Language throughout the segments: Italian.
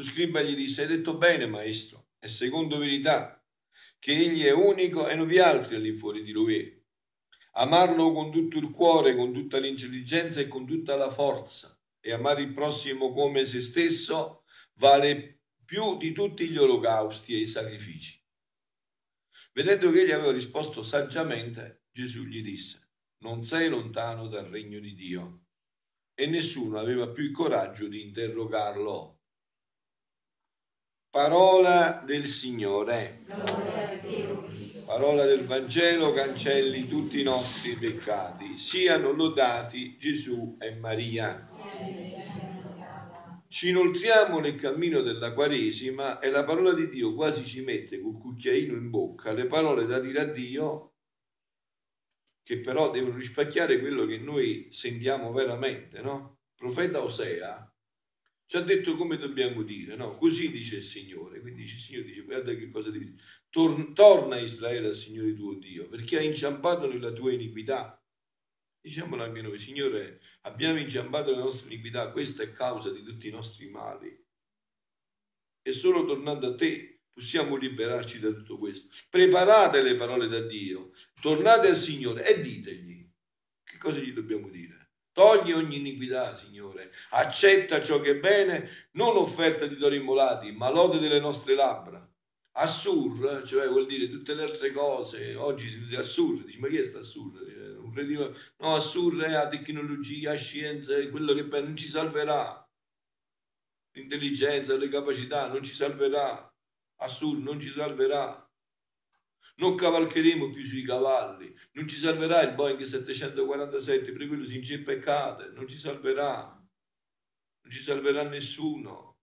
Lo scriba gli disse, hai detto bene, maestro, è secondo verità, che egli è unico e non vi altri all'infuori di lui. Amarlo con tutto il cuore, con tutta l'intelligenza e con tutta la forza e amare il prossimo come se stesso vale più di tutti gli olocausti e i sacrifici. Vedendo che egli aveva risposto saggiamente, Gesù gli disse, non sei lontano dal regno di Dio. E nessuno aveva più il coraggio di interrogarlo. Parola del Signore. Parola del Vangelo cancelli tutti i nostri peccati. Siano lodati Gesù e Maria. Ci inoltriamo nel cammino della Quaresima e la parola di Dio quasi ci mette col cucchiaino in bocca le parole da dire a Dio che però devono rispecchiare quello che noi sentiamo veramente, no? profeta Osea ci ha detto come dobbiamo dire, no? Così dice il Signore. Quindi il Signore dice, guarda che cosa devi dire. Tor- torna Israele al Signore tuo Dio, perché ha inciampato nella tua iniquità. Diciamolo anche noi, Signore, abbiamo inciampato nella nostra iniquità, questa è causa di tutti i nostri mali. E solo tornando a te possiamo liberarci da tutto questo. Preparate le parole da Dio, tornate al Signore e ditegli. Che cosa gli dobbiamo dire? Togli ogni iniquità, Signore. Accetta ciò che è bene, non offerta di doni immolati, ma lode delle nostre labbra. Assur, cioè vuol dire tutte le altre cose, oggi si dice Assur, dici ma chi è sta Assur? No, Assur è la tecnologia, la scienza, quello che non ci salverà. L'intelligenza, le capacità non ci salverà. Assur non ci salverà non cavalcheremo più sui cavalli, non ci salverà il Boeing 747, per quello si inceppa e cade, non ci salverà, non ci salverà nessuno,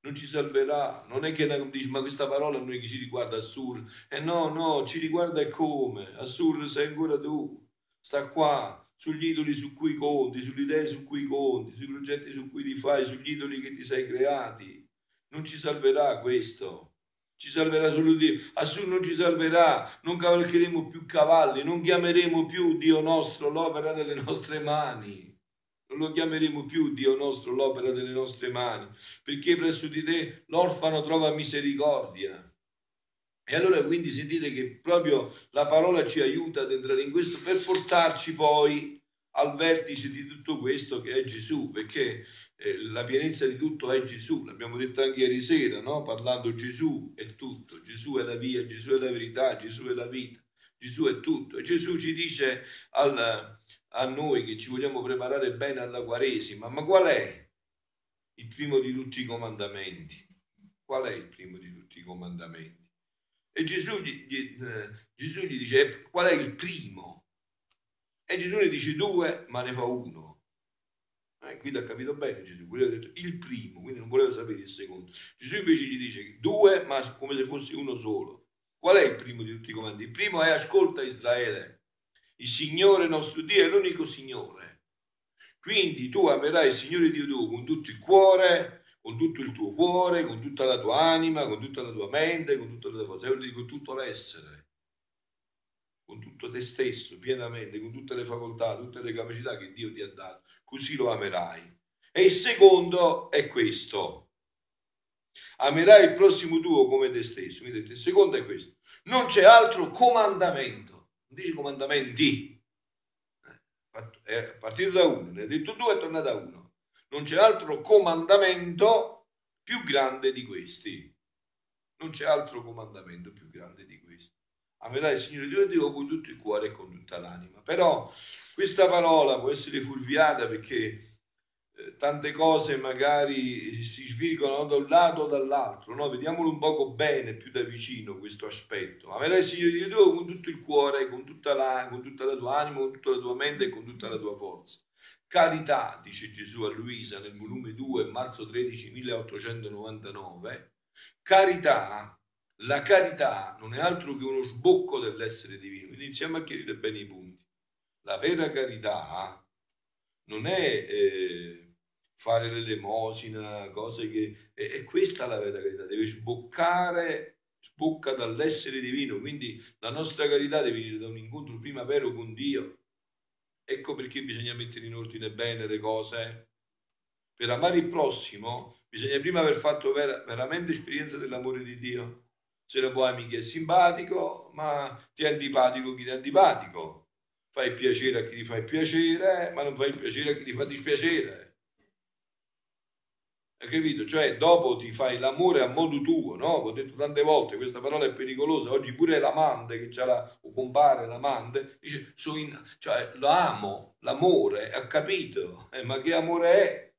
non ci salverà, non è che dici ma questa parola a noi che ci riguarda Assur, e eh no, no, ci riguarda e come, Assur sei ancora tu, sta qua, sugli idoli su cui conti, sulle idee su cui conti, sui progetti su cui ti fai, sugli idoli che ti sei creati, non ci salverà questo ci salverà solo Dio, Assur non ci salverà, non cavalcheremo più cavalli, non chiameremo più Dio nostro l'opera delle nostre mani, non lo chiameremo più Dio nostro l'opera delle nostre mani, perché presso di te l'orfano trova misericordia. E allora quindi sentite che proprio la parola ci aiuta ad entrare in questo per portarci poi al vertice di tutto questo che è Gesù, perché eh, la pienezza di tutto è Gesù, l'abbiamo detto anche ieri sera, no? parlando Gesù è tutto, Gesù è la via, Gesù è la verità, Gesù è la vita, Gesù è tutto. E Gesù ci dice al, a noi che ci vogliamo preparare bene alla Quaresima, ma qual è il primo di tutti i comandamenti? Qual è il primo di tutti i comandamenti? E Gesù gli, gli, eh, Gesù gli dice qual è il primo? E Gesù ne dice due, ma ne fa uno. Eh, quindi ha capito bene Gesù, quello ha detto il primo, quindi non voleva sapere il secondo. Gesù invece gli dice due, ma come se fosse uno solo. Qual è il primo di tutti i comandi? Il primo è ascolta Israele, il Signore nostro Dio è l'unico Signore. Quindi tu amerai il Signore Dio tuo con tutto il cuore, con tutto il tuo cuore, con tutta la tua anima, con tutta la tua mente, con tutta la tua forza, con tutto l'essere, con tutto te stesso, pienamente, con tutte le facoltà, tutte le capacità che Dio ti ha dato così lo amerai. E il secondo è questo. Amerai il prossimo tuo come te stesso. Vedete, il secondo è questo. Non c'è altro comandamento. Non dice comandamenti. È partito da uno, ne ha detto due, è tornato da uno. Non c'è altro comandamento più grande di questi. Non c'è altro comandamento più grande di questi. Amerai il Signore Dio Dio con tutto il cuore e con tutta l'anima. Però questa parola può essere fulviata perché eh, tante cose magari si svirgono da un lato o dall'altro, no? vediamolo un poco bene, più da vicino questo aspetto. Amerai il Signore Dio tuo con tutto il cuore, con tutta, la, con tutta la tua anima, con tutta la tua mente e con tutta la tua forza. Carità, dice Gesù a Luisa nel volume 2, marzo 13, 1899, carità, la carità non è altro che uno sbocco dell'essere divino. Quindi iniziamo a chiarire bene i punti la vera carità non è eh, fare l'elemosina, cose che... È, è, questa la vera carità, deve sboccare, sbocca dall'essere divino, quindi la nostra carità deve venire da un incontro prima vero con Dio. Ecco perché bisogna mettere in ordine bene le cose. Per amare il prossimo Bisogna prima aver fatto vera, veramente esperienza dell'amore di Dio. Se ne puoi mica è simpatico, ma ti è antipatico chi ti è antipatico. Fai piacere a chi ti fa piacere, ma non fai piacere a chi ti fa dispiacere. Hai capito? Cioè, dopo ti fai l'amore a modo tuo, no? Ho detto tante volte, questa parola è pericolosa. Oggi pure l'amante che c'ha la, o compare l'amante, dice, so in, cioè, lo amo, l'amore, ha capito? Eh, ma che amore è?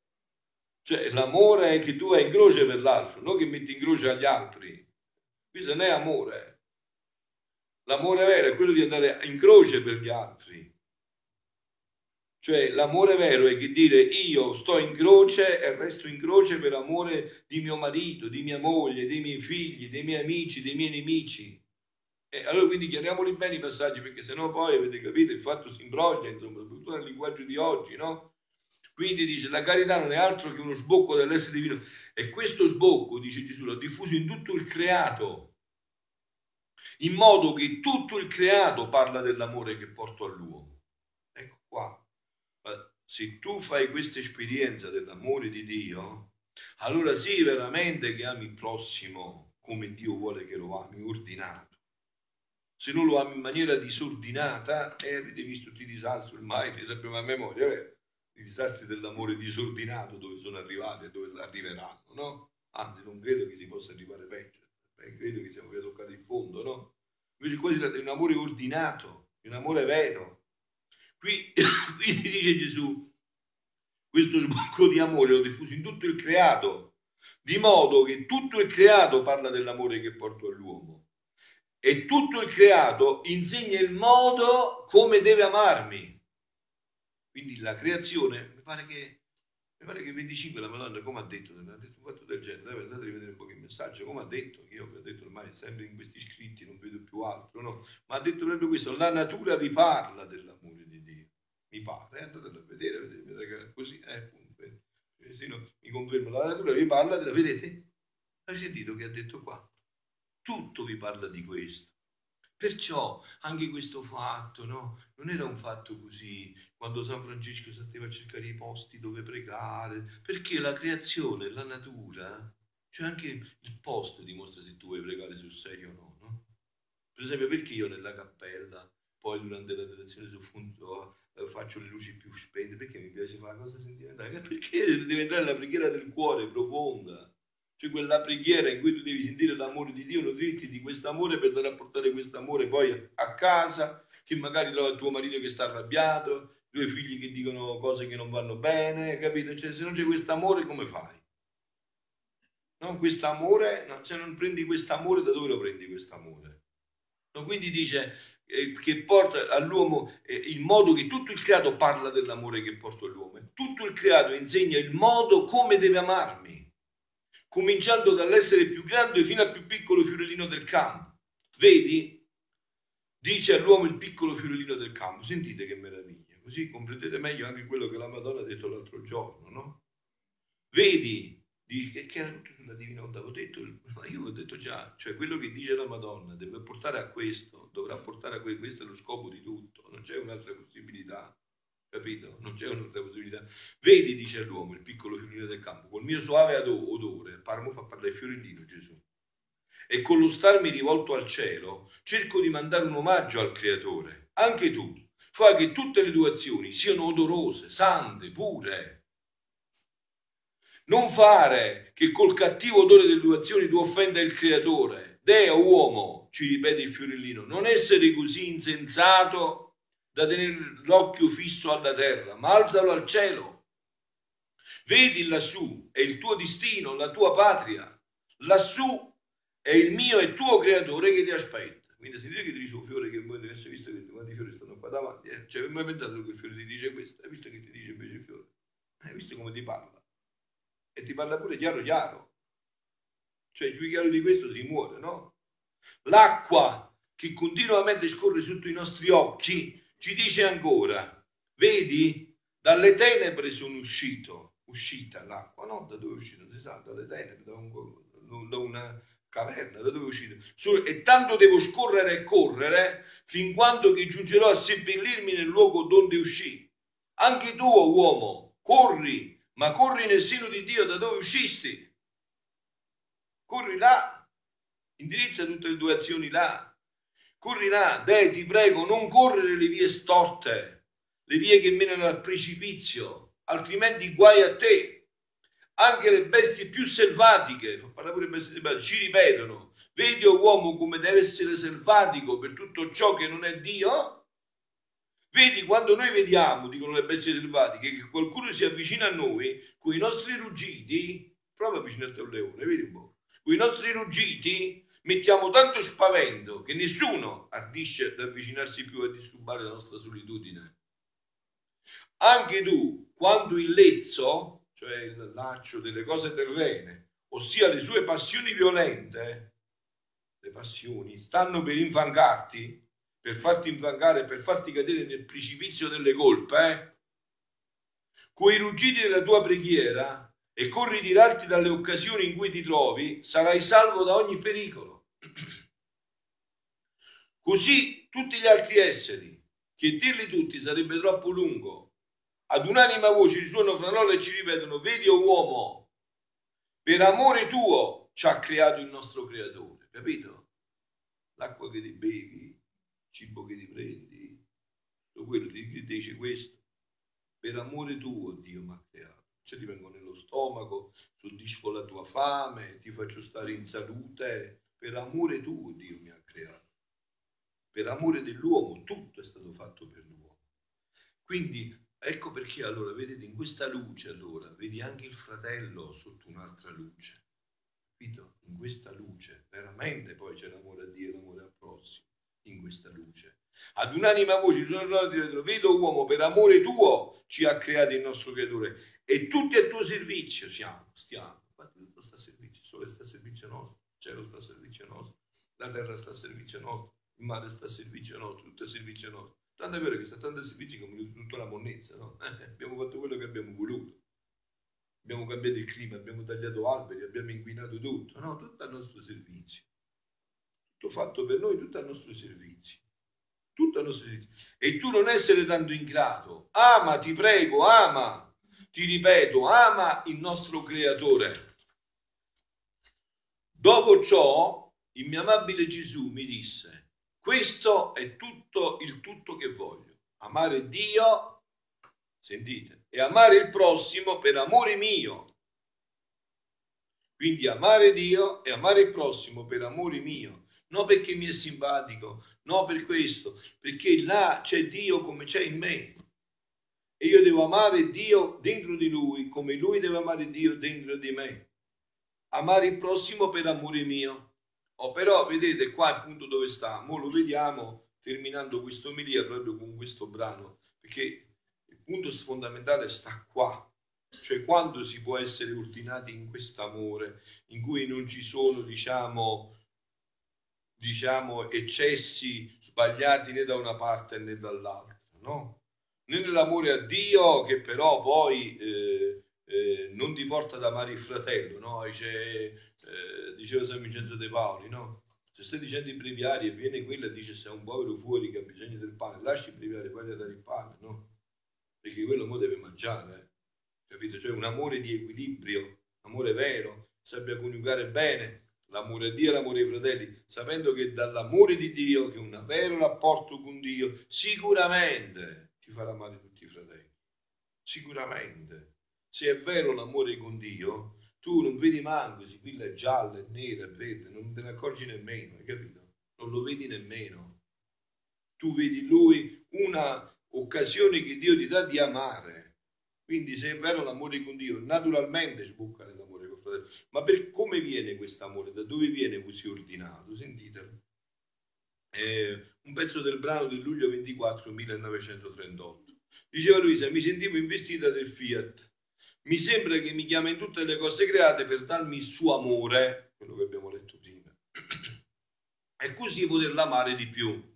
Cioè, l'amore è che tu hai in croce per l'altro, non che metti in croce agli altri. Questo non è amore. L'amore vero è quello di andare in croce per gli altri. Cioè l'amore vero è che dire io sto in croce e resto in croce per amore di mio marito, di mia moglie, dei miei figli, dei miei amici, dei miei nemici. E allora quindi chiariamoli bene i passaggi perché sennò poi avete capito il fatto si imbroglia, insomma, soprattutto nel linguaggio di oggi, no? Quindi dice la carità non è altro che uno sbocco dell'essere divino e questo sbocco, dice Gesù, l'ha diffuso in tutto il creato, in modo che tutto il creato parla dell'amore che porto all'uomo. Ecco qua se tu fai questa esperienza dell'amore di Dio, allora sì veramente che ami il prossimo come Dio vuole che lo ami, ordinato. Se non lo ami in maniera disordinata, eh, avete visto tutti i disastri ormai, ne sappiamo a memoria, eh? I disastri dell'amore disordinato dove sono arrivati e dove arriveranno, no? Anzi, non credo che si possa arrivare peggio, eh, credo che siamo già toccati il fondo, no? Invece qua si tratta di un amore ordinato, di un amore vero, Qui, qui dice Gesù, questo sbocco di amore l'ho diffuso in tutto il creato, di modo che tutto il creato parla dell'amore che porto all'uomo. E tutto il creato insegna il modo come deve amarmi. Quindi la creazione, mi pare che mi pare che 25 la Madonna, come ha detto, ha detto un fatto del genere, andate a rivedere un po' il messaggio, come ha detto, io vi ho detto ormai sempre in questi scritti, non vedo più altro, no? ma ha detto proprio questo, la natura vi parla dell'amore di Dio, mi pare, eh, andatelo a vedere, vedete che così, eh, appunto, eh, no, mi conferma, la natura vi parla della, vedete? Hai sentito che ha detto qua? Tutto vi parla di questo. Perciò anche questo fatto no? non era un fatto così, quando San Francesco stava a cercare i posti dove pregare, perché la creazione, la natura, cioè anche il posto dimostra se tu vuoi pregare sul serio o no. no? Per esempio, perché io nella cappella, poi durante la direzione sul fondo eh, faccio le luci più spente, perché mi piace fare una cosa sentimentale? Perché deve entrare la preghiera del cuore profonda cioè quella preghiera in cui tu devi sentire l'amore di Dio, nutrirti di questo amore per andare a portare questo amore poi a casa, che magari trova il tuo marito che sta arrabbiato, tuoi figli che dicono cose che non vanno bene, capito? Cioè, se non c'è questo amore come fai? No, questo amore, no, se non prendi questo amore, da dove lo prendi questo amore? No, quindi dice eh, che porta all'uomo eh, il modo che tutto il creato parla dell'amore che porta all'uomo, tutto il creato insegna il modo come deve amarmi cominciando dall'essere più grande fino al più piccolo fiorellino del campo. Vedi? Dice all'uomo il piccolo fiorellino del campo. Sentite che meraviglia. Così comprendete meglio anche quello che la Madonna ha detto l'altro giorno, no? Vedi? Dice che era tutto sulla divina onda. Ho detto, ma io ho detto già, cioè quello che dice la Madonna deve portare a questo, dovrà portare a questo, questo è lo scopo di tutto, non c'è un'altra possibilità capito? Non c'è un'altra possibilità. Vedi, dice all'uomo, il piccolo fiorellino del campo, col mio suave odore, Parmo fa parlare fiorellino Gesù. E con lo starmi rivolto al cielo, cerco di mandare un omaggio al Creatore. Anche tu, fa che tutte le tue azioni siano odorose, sante, pure. Non fare che col cattivo odore delle tue azioni tu offenda il Creatore. Deo, uomo, ci ripete il fiorellino, non essere così insensato da tenere l'occhio fisso alla terra, ma alzalo al cielo. Vedi lassù, è il tuo destino, la tua patria. Lassù è il mio e tuo creatore che ti aspetta. Quindi sentite che ti dice un fiore che voi deve essere visto che quanti fiori stanno qua davanti. Eh? Cioè, mai pensato che il fiore ti dice questo? Hai visto che ti dice invece il fiore? Hai visto come ti parla? E ti parla pure chiaro chiaro. Cioè, più chiaro di questo si muore, no? L'acqua che continuamente scorre sotto i nostri occhi ci dice ancora, vedi, dalle tenebre sono uscito, uscita l'acqua, no? Da dove è uscita? Si sa, dalle tenebre, da, un, da una caverna, da dove è uscito? E tanto devo scorrere e correre fin quando che giungerò a seppellirmi nel luogo donde uscì. Anche tu, uomo, corri ma corri nel seno di Dio da dove uscisti. Corri là, indirizza tutte le tue azioni là. Corri là, deh, ti prego, non correre le vie storte, le vie che menano al precipizio, altrimenti guai a te. Anche le bestie più selvatiche, parla pure bestie selvatiche, ci ripetono, vedi o uomo come deve essere selvatico per tutto ciò che non è Dio? Vedi, quando noi vediamo, dicono le bestie selvatiche, che qualcuno si avvicina a noi, con i nostri ruggiti, prova a avvicinarti a un leone, vedi un po', con i nostri ruggiti mettiamo tanto spavento che nessuno ardisce ad avvicinarsi più a disturbare la nostra solitudine. Anche tu, quando il lezzo, cioè il laccio delle cose terrene, ossia le sue passioni violente, le passioni, stanno per infangarti, per farti infangare, per farti cadere nel precipizio delle colpe, eh? coi ruggiti della tua preghiera e con ritirarti dalle occasioni in cui ti trovi, sarai salvo da ogni pericolo. Così tutti gli altri esseri, che dirli tutti sarebbe troppo lungo, ad un'anima voce risuonano fra loro e ci ripetono, vedi o uomo, per amore tuo ci ha creato il nostro creatore, capito? L'acqua che ti bevi, cibo che ti prendi, quello ti dice questo, per amore tuo Dio mi ha creato. Cioè ti vengo nello stomaco, soddisfo la tua fame, ti faccio stare in salute, per amore tuo Dio mi ha creato. Per amore dell'uomo, tutto è stato fatto per l'uomo. Quindi ecco perché allora, vedete, in questa luce allora, vedi anche il fratello sotto un'altra luce. Capito? In questa luce, veramente poi c'è l'amore a Dio e l'amore al prossimo in questa luce. Ad un'anima voce vedo uomo, per amore tuo ci ha creato il nostro creatore e tutti a tuo servizio siamo, stiamo. Infatti tutto sta a servizio, il sole sta a servizio nostro, il cielo sta a servizio nostro, la terra sta a servizio nostro, il mare sta a servizio nostro, tutto a servizio nostro. Tanto è vero che sta tanto a servizio come tutta la monnezza, no? abbiamo fatto quello che abbiamo voluto. Abbiamo cambiato il clima, abbiamo tagliato alberi, abbiamo inquinato tutto, no? Tutto a nostro servizio tutto fatto per noi, tutto a nostro servizio. Tutto a nostro servizio. E tu non essere tanto ingrato, ama, ti prego, ama, ti ripeto, ama il nostro creatore. Dopo ciò, il mio amabile Gesù mi disse, questo è tutto il tutto che voglio, amare Dio, sentite, e amare il prossimo per amore mio. Quindi amare Dio e amare il prossimo per amore mio non perché mi è simpatico, no per questo, perché là c'è Dio come c'è in me. E io devo amare Dio dentro di lui come lui deve amare Dio dentro di me. Amare il prossimo per amore mio. Oh, però vedete qua il punto dove sta. Ora lo vediamo terminando questa omilia proprio con questo brano, perché il punto fondamentale sta qua. Cioè quando si può essere ordinati in quest'amore, in cui non ci sono, diciamo, diciamo, eccessi sbagliati né da una parte né dall'altra, no? Né nell'amore a Dio che però poi eh, eh, non ti porta ad amare il fratello, no? Dice, eh, diceva San Vincenzo De Paoli, no? Se stai dicendo i breviari e viene quella e dice sei un povero fuori che ha bisogno del pane, lasci i breviari, vai a dare il pane, no? Perché quello mo deve mangiare, eh? capito? Cioè un amore di equilibrio, amore vero, sappia coniugare bene, l'amore a Dio e l'amore ai fratelli, sapendo che dall'amore di Dio, che è un vero rapporto con Dio, sicuramente ti farà amare tutti i fratelli. Sicuramente. Se è vero l'amore con Dio, tu non vedi manco se quella è gialla, è nera, è verde, non te ne accorgi nemmeno, hai capito? Non lo vedi nemmeno. Tu vedi lui una occasione che Dio ti dà di amare. Quindi se è vero l'amore con Dio, naturalmente sbocca nell'amore fratello. Ma per come viene questo amore? Da dove viene così ordinato? Sentite. Eh, un pezzo del brano del luglio 24 1938. Diceva Luisa, mi sentivo investita del Fiat. Mi sembra che mi chiama in tutte le cose create per darmi il suo amore, quello che abbiamo letto prima, e così poterla amare di più.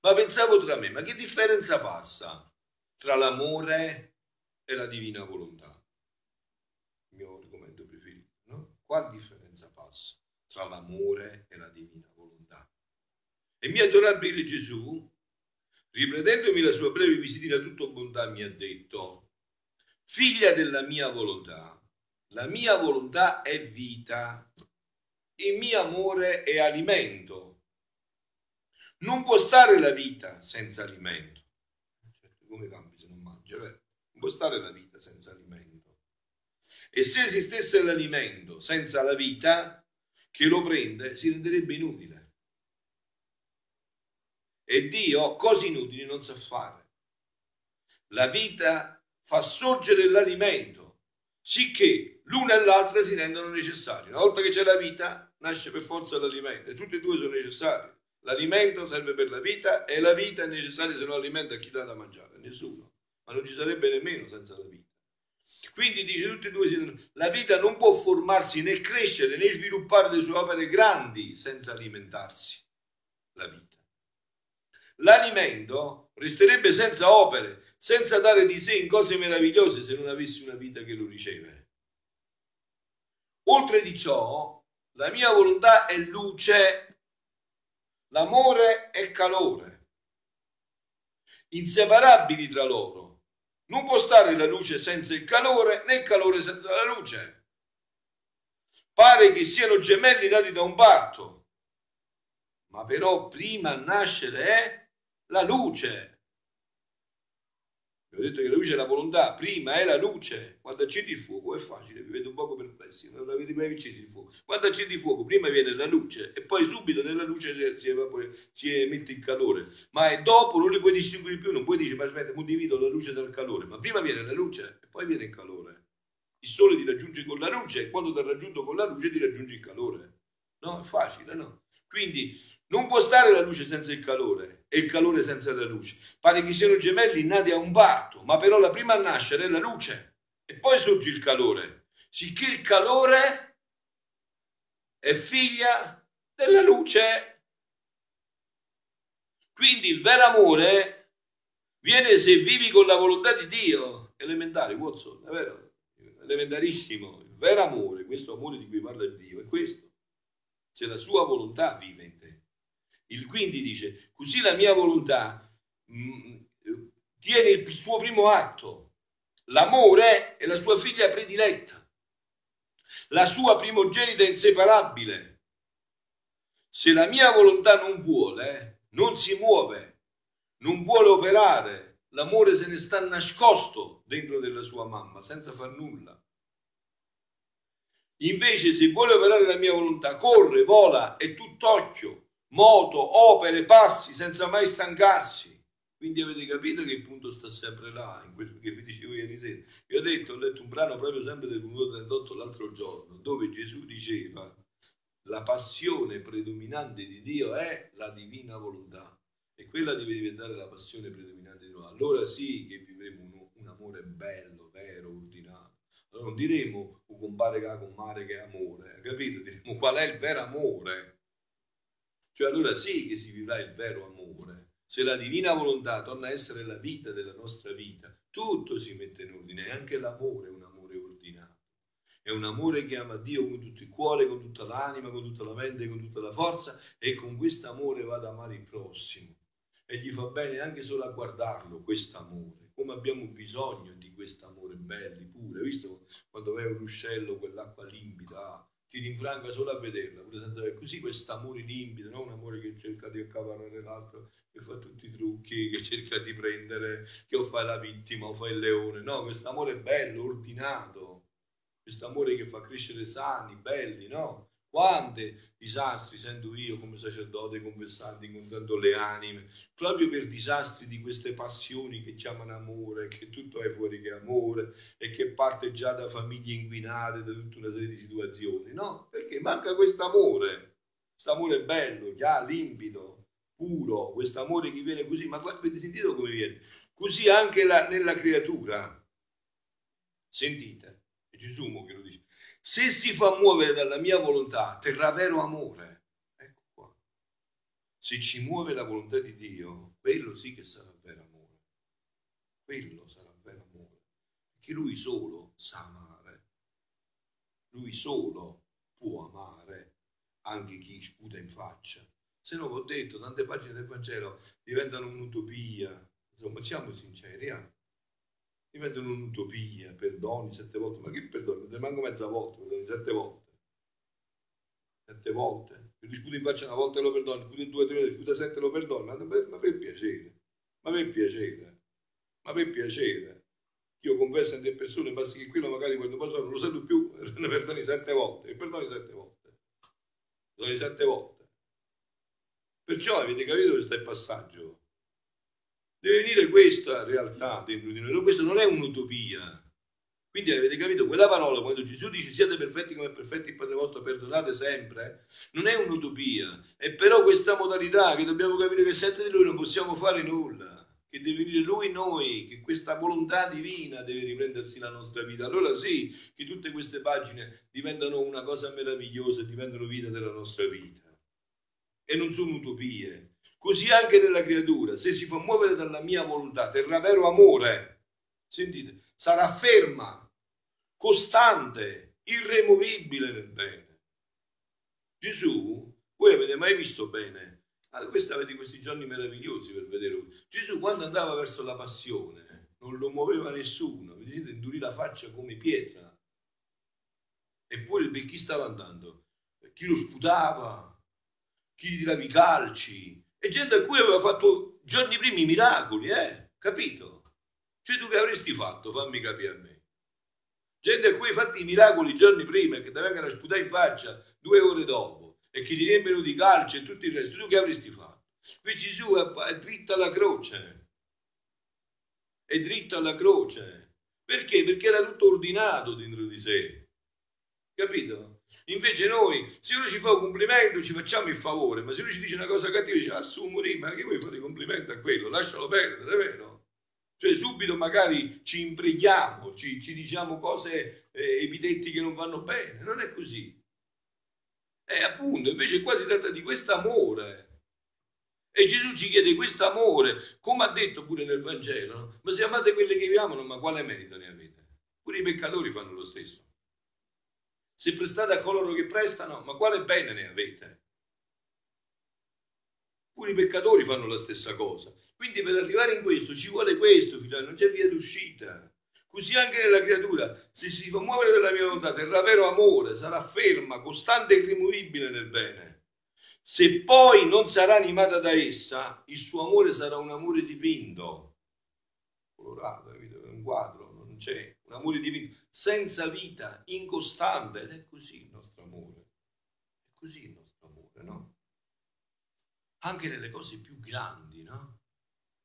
Ma pensavo tra me, ma che differenza passa tra l'amore e la divina volontà? Qual differenza passa tra l'amore e la divina volontà? E mio adorabile Gesù, riprendendomi la sua breve visitina a tutta bontà, mi ha detto, figlia della mia volontà. La mia volontà è vita, il mio amore è alimento. Non può stare la vita senza alimento. Certo, come cambi se non mangia? Beh, non può stare la vita senza alimento. E se esistesse l'alimento senza la vita, che lo prende si renderebbe inutile. E Dio cose inutili non sa fare. La vita fa sorgere l'alimento, sicché l'una e l'altra si rendono necessarie. Una volta che c'è la vita, nasce per forza l'alimento e tutti e due sono necessari. L'alimento serve per la vita e la vita è necessaria se non alimenta chi dà da mangiare? Nessuno. Ma non ci sarebbe nemmeno senza la vita. Quindi dice tutti e due, la vita non può formarsi né crescere né sviluppare le sue opere grandi senza alimentarsi. La vita. L'alimento resterebbe senza opere, senza dare di sé in cose meravigliose se non avessi una vita che lo riceve. Oltre di ciò, la mia volontà è luce, l'amore è calore, inseparabili tra loro. Non può stare la luce senza il calore, né il calore senza la luce. Pare che siano gemelli nati da un parto, ma però prima nascere è la luce. Vi ho detto che la luce è la volontà, prima è la luce. Quando accendi il fuoco è facile, vi vedo un poco perplessi, non avete mai acceso il fuoco. Quando accendi il fuoco, prima viene la luce e poi subito nella luce si, evapore, si emette il calore. Ma è dopo non li puoi distinguere più, non puoi dire, ma aspetta, mo divido la luce dal calore. Ma prima viene la luce e poi viene il calore. Il sole ti raggiunge con la luce e quando ti ha raggiunto con la luce ti raggiunge il calore. No, è facile, no? Quindi non può stare la luce senza il calore e il calore senza la luce. Pare che siano gemelli nati a un parto, ma però la prima a nascere è la luce e poi sorge il calore, sicché il calore è figlia della luce. Quindi il vero amore viene se vivi con la volontà di Dio. Elementare, Watson, è vero? Elementarissimo. Il vero amore, questo amore di cui parla Dio, è questo. Se la sua volontà vive in te. Il quindi dice, così la mia volontà mm, tiene il suo primo atto. L'amore è la sua figlia prediletta, la sua primogenita inseparabile. Se la mia volontà non vuole, non si muove, non vuole operare, l'amore se ne sta nascosto dentro della sua mamma senza far nulla. Invece se vuole operare la mia volontà, corre, vola, è tutt'occhio, moto, opere, passi, senza mai stancarsi. Quindi avete capito che il punto sta sempre là, in quello che vi dicevo ieri sera. Io ho detto, ho letto un brano proprio sempre del punto 38 l'altro giorno, dove Gesù diceva la passione predominante di Dio è la divina volontà e quella deve diventare la passione predominante di noi. Allora sì che vivremo un, un amore bello, vero, ordinato. Allora non diremo un compare che ha con mare che è amore, capito? Diremo qual è il vero amore cioè allora sì che si vivrà il vero amore. Se la divina volontà torna a essere la vita della nostra vita, tutto si mette in ordine, anche l'amore è un amore ordinato. È un amore che ama Dio con tutto il cuore, con tutta l'anima, con tutta la mente, con tutta la forza e con questo amore va ad amare il prossimo. E gli fa bene anche solo a guardarlo, questo amore. Come abbiamo bisogno di questo amore belli, pure. Visto quando vai un ruscello, quell'acqua limpida, ti rinfranca solo a vederla, pure senza avere così questo amore limpido, non un amore che cerca di accavarrare l'altro, che fa tutti i trucchi, che cerca di prendere, che o fai la vittima o fai il leone, no, questo amore bello, ordinato, questo amore che fa crescere sani, belli, no? Quanti disastri sento io come sacerdote confessante incontrando le anime, proprio per disastri di queste passioni che chiamano amore, che tutto è fuori che amore e che parte già da famiglie inquinate, da tutta una serie di situazioni. No, perché manca questo amore, questo amore bello, chiaro, limpido, puro, questo amore che viene così, ma avete sentito come viene? Così anche la, nella creatura. Sentite, è Gesù che lo dice se si fa muovere dalla mia volontà, terrà vero amore. Ecco qua. Se ci muove la volontà di Dio, quello sì che sarà vero amore. Quello sarà vero amore. Perché lui solo sa amare. Lui solo può amare anche chi sputa in faccia. Se no, ho detto, tante pagine del Vangelo diventano un'utopia. Insomma, siamo sinceri, eh? Diventano un'utopia, perdoni sette volte, ma che perdoni? Non manco mezza volta, perdoni sette volte. Sette volte. Se lui sputa in faccia una volta lo perdoni, sputa due, tre, sputa sette lo perdoni, ma, ma per piacere, ma per piacere, ma per piacere. Io confesso a te persone, basta che quello magari quando poi non lo sento più, ne perdoni sette volte, e perdoni sette volte. Perdoni sette volte. Perciò avete capito questo è il passaggio. Deve venire questa realtà dentro di noi, questo non è un'utopia. Quindi avete capito, quella parola, quando Gesù dice siate perfetti come perfetti il Padre vostro, perdonate sempre, non è un'utopia, è però questa modalità che dobbiamo capire che senza di Lui non possiamo fare nulla, che deve venire Lui noi, che questa volontà divina deve riprendersi la nostra vita. Allora sì, che tutte queste pagine diventano una cosa meravigliosa, diventano vita della nostra vita. E non sono utopie. Così anche nella creatura, se si fa muovere dalla mia volontà, terrà vero amore, sentite, sarà ferma costante, irremovibile nel bene. Gesù, voi avete mai visto bene? Allora, questi avete questi giorni meravigliosi per vedere. Gesù quando andava verso la passione non lo muoveva nessuno, vedete, indurì la faccia come pietra. Eppure per chi stava andando? Chi lo sputava, chi gli tirava i calci, e gente a cui aveva fatto giorni prima i miracoli, eh? Capito? Cioè tu che avresti fatto? Fammi capire a me. Gente a cui hai fatto i miracoli giorni prima e che ti vengono a sputare in faccia due ore dopo e che ti riempiono di calcio e tutto il resto, tu che avresti fatto? Qui Gesù è dritto alla croce. È dritto alla croce. Perché? Perché era tutto ordinato dentro di sé. Capito? Invece noi, se uno ci fa un complimento, ci facciamo il favore, ma se uno ci dice una cosa cattiva, dice, assumere, ma che vuoi fare complimento a quello? Lascialo perdere, vero? Cioè subito magari ci impreghiamo, ci, ci diciamo cose eh, evidenti che non vanno bene. Non è così. E appunto, invece qua si tratta di questo amore. E Gesù ci chiede questo amore, come ha detto pure nel Vangelo, no? ma se amate quelli che vi amano, ma quale merito ne avete? Pure i peccatori fanno lo stesso. Se prestate a coloro che prestano, ma quale bene ne avete? Pure i peccatori fanno la stessa cosa. Quindi per arrivare in questo ci vuole questo, figliolo, non c'è via d'uscita. Così anche nella creatura, se si fa muovere dalla mia volontà, terrà vero amore, sarà ferma, costante e irrimovibile nel bene. Se poi non sarà animata da essa, il suo amore sarà un amore dipinto, colorato, capito? un quadro, non c'è, un amore dipinto, senza vita, incostante, ed è così il nostro amore. È così il nostro amore, no? Anche nelle cose più grandi, no?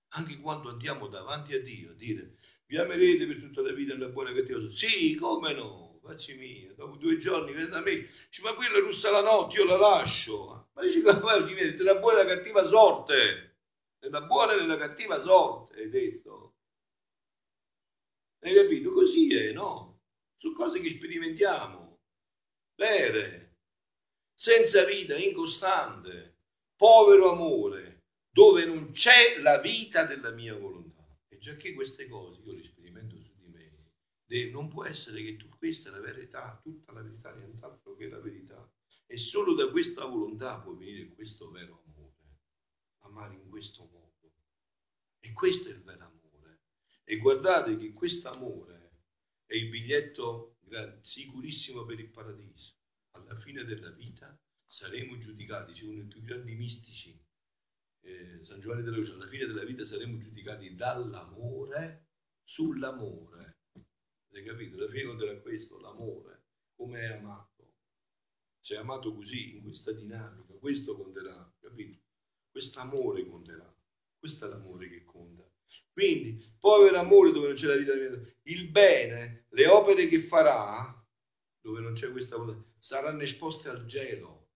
anche quando andiamo davanti a Dio a dire vi amerete per tutta la vita nella buona e cattiva sì come no facci mia dopo due giorni viene da me dice ma quella russa la notte io la lascio ma dice ma ci vede nella buona e nella cattiva sorte nella buona e nella cattiva sorte hai detto hai capito così è no su cose che sperimentiamo vere senza vita incostante povero amore dove non c'è la vita della mia volontà. E già che queste cose io le sperimento su di me, non può essere che tu, questa è la verità, tutta la verità, nient'altro che la verità. E solo da questa volontà può venire questo vero amore, amare in questo modo. E questo è il vero amore. E guardate che questo amore è il biglietto sicurissimo per il paradiso. Alla fine della vita saremo giudicati, c'è uno dei più grandi mistici eh, San Giovanni della Luce, alla fine della vita saremo giudicati dall'amore sull'amore. Avete capito? La fine conterà questo, l'amore, come è amato. Se è amato così, in questa dinamica, questo conterà, capito? Questo amore conterà. Questo è l'amore che conta. Quindi, povero amore dove non c'è la vita, il bene, le opere che farà, dove non c'è questa volontà, saranno esposte al gelo,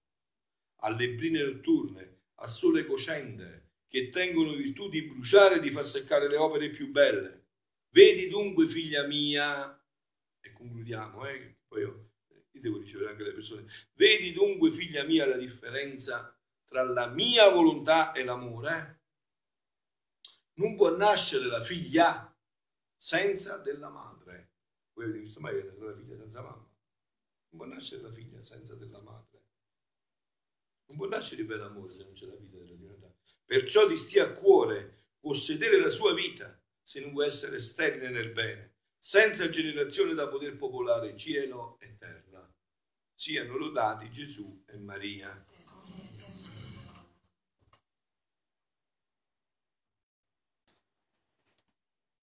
alle brine notturne, a sole cocente, che tengono virtù di bruciare e di far seccare le opere più belle. Vedi dunque, figlia mia, e concludiamo, eh, poi io, io devo ricevere anche le persone, vedi dunque, figlia mia, la differenza tra la mia volontà e l'amore? Non può nascere la figlia senza della madre. Voi avete visto mai che la figlia senza mamma? Non può nascere la figlia senza della madre. Non può nascere vero amore se non c'è la vita della divinità. Perciò ti stia a cuore possedere la sua vita, se non vuoi essere sterile nel bene, senza generazione da poter popolare cielo e terra. Siano lodati Gesù e Maria.